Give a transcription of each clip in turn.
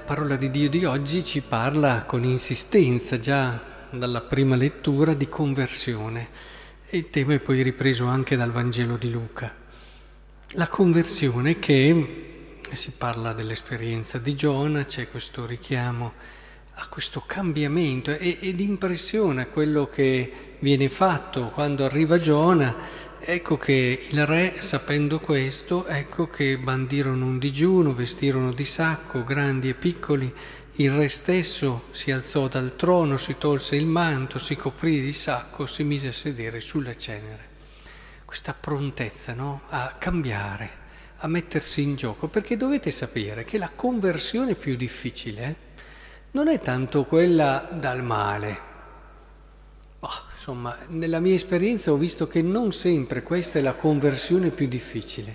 parola di Dio di oggi ci parla con insistenza, già dalla prima lettura, di conversione. E il tema è poi ripreso anche dal Vangelo di Luca. La conversione che si parla dell'esperienza di Giona, c'è questo richiamo a questo cambiamento ed impressiona quello che viene fatto quando arriva Giona Ecco che il re, sapendo questo, ecco che bandirono un digiuno, vestirono di sacco, grandi e piccoli, il re stesso si alzò dal trono, si tolse il manto, si coprì di sacco, si mise a sedere sulla cenere. Questa prontezza no? a cambiare, a mettersi in gioco, perché dovete sapere che la conversione più difficile non è tanto quella dal male, Insomma, nella mia esperienza ho visto che non sempre questa è la conversione più difficile.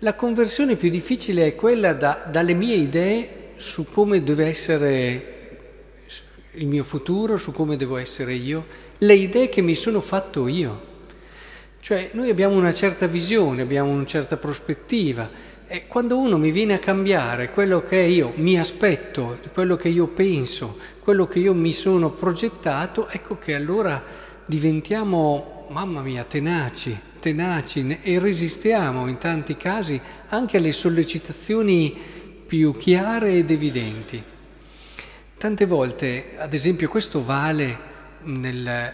La conversione più difficile è quella da, dalle mie idee su come deve essere il mio futuro, su come devo essere io, le idee che mi sono fatto io. Cioè noi abbiamo una certa visione, abbiamo una certa prospettiva e quando uno mi viene a cambiare quello che io mi aspetto, quello che io penso, quello che io mi sono progettato, ecco che allora diventiamo, mamma mia, tenaci, tenaci e resistiamo in tanti casi anche alle sollecitazioni più chiare ed evidenti. Tante volte, ad esempio, questo vale nel,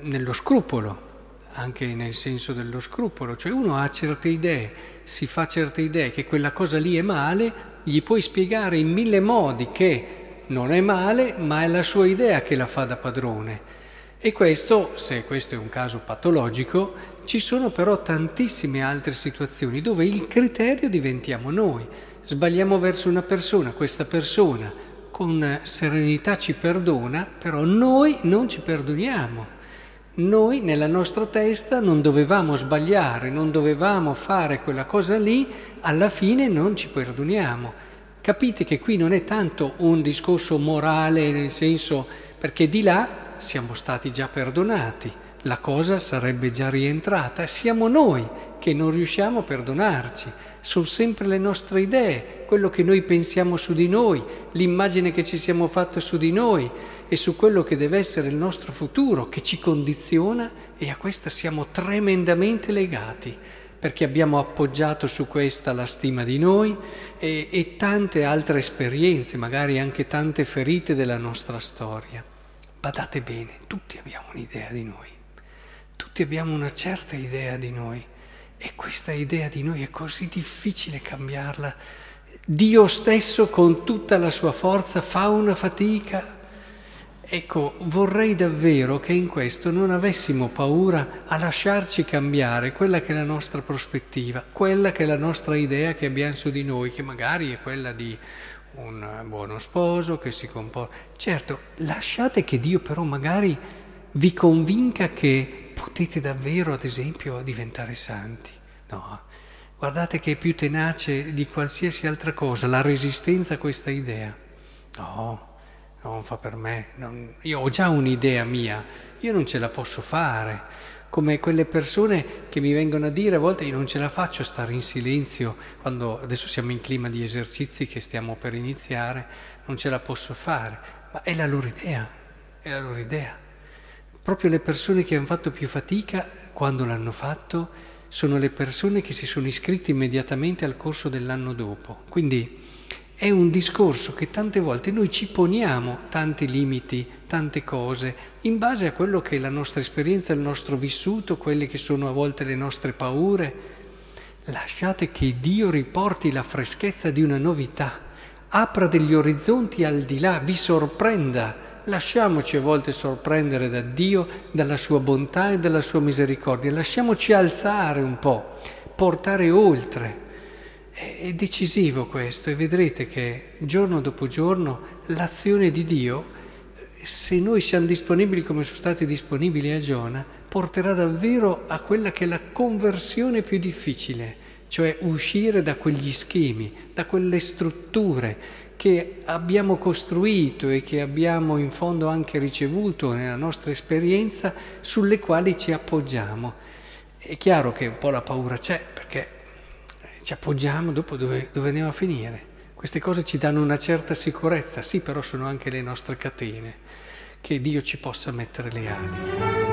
nello scrupolo, anche nel senso dello scrupolo, cioè uno ha certe idee, si fa certe idee che quella cosa lì è male, gli puoi spiegare in mille modi che non è male, ma è la sua idea che la fa da padrone. E questo, se questo è un caso patologico, ci sono però tantissime altre situazioni dove il criterio diventiamo noi. Sbagliamo verso una persona, questa persona con serenità ci perdona, però noi non ci perdoniamo. Noi nella nostra testa non dovevamo sbagliare, non dovevamo fare quella cosa lì, alla fine non ci perdoniamo. Capite che qui non è tanto un discorso morale nel senso perché di là siamo stati già perdonati, la cosa sarebbe già rientrata, siamo noi che non riusciamo a perdonarci, sono sempre le nostre idee, quello che noi pensiamo su di noi, l'immagine che ci siamo fatte su di noi e su quello che deve essere il nostro futuro che ci condiziona e a questa siamo tremendamente legati perché abbiamo appoggiato su questa la stima di noi e, e tante altre esperienze, magari anche tante ferite della nostra storia. Badate bene, tutti abbiamo un'idea di noi, tutti abbiamo una certa idea di noi e questa idea di noi è così difficile cambiarla. Dio stesso con tutta la sua forza fa una fatica. Ecco, vorrei davvero che in questo non avessimo paura a lasciarci cambiare quella che è la nostra prospettiva, quella che è la nostra idea che abbiamo su di noi, che magari è quella di un buono sposo che si comporta. Certo, lasciate che Dio però magari vi convinca che potete davvero, ad esempio, diventare santi. No, guardate che è più tenace di qualsiasi altra cosa la resistenza a questa idea. No, non fa per me. Non, io ho già un'idea mia, io non ce la posso fare come quelle persone che mi vengono a dire a volte io non ce la faccio stare in silenzio quando adesso siamo in clima di esercizi che stiamo per iniziare, non ce la posso fare, ma è la loro idea, è la loro idea. Proprio le persone che hanno fatto più fatica quando l'hanno fatto sono le persone che si sono iscritte immediatamente al corso dell'anno dopo. Quindi è un discorso che tante volte noi ci poniamo tanti limiti, tante cose, in base a quello che è la nostra esperienza, il nostro vissuto, quelle che sono a volte le nostre paure. Lasciate che Dio riporti la freschezza di una novità, apra degli orizzonti al di là, vi sorprenda. Lasciamoci a volte sorprendere da Dio, dalla sua bontà e dalla sua misericordia, lasciamoci alzare un po', portare oltre. È decisivo questo e vedrete che giorno dopo giorno l'azione di Dio, se noi siamo disponibili come sono stati disponibili a Giona, porterà davvero a quella che è la conversione più difficile, cioè uscire da quegli schemi, da quelle strutture che abbiamo costruito e che abbiamo in fondo anche ricevuto nella nostra esperienza, sulle quali ci appoggiamo. È chiaro che un po' la paura c'è perché ci appoggiamo, dopo dove, dove andiamo a finire? Queste cose ci danno una certa sicurezza, sì, però sono anche le nostre catene, che Dio ci possa mettere le ali.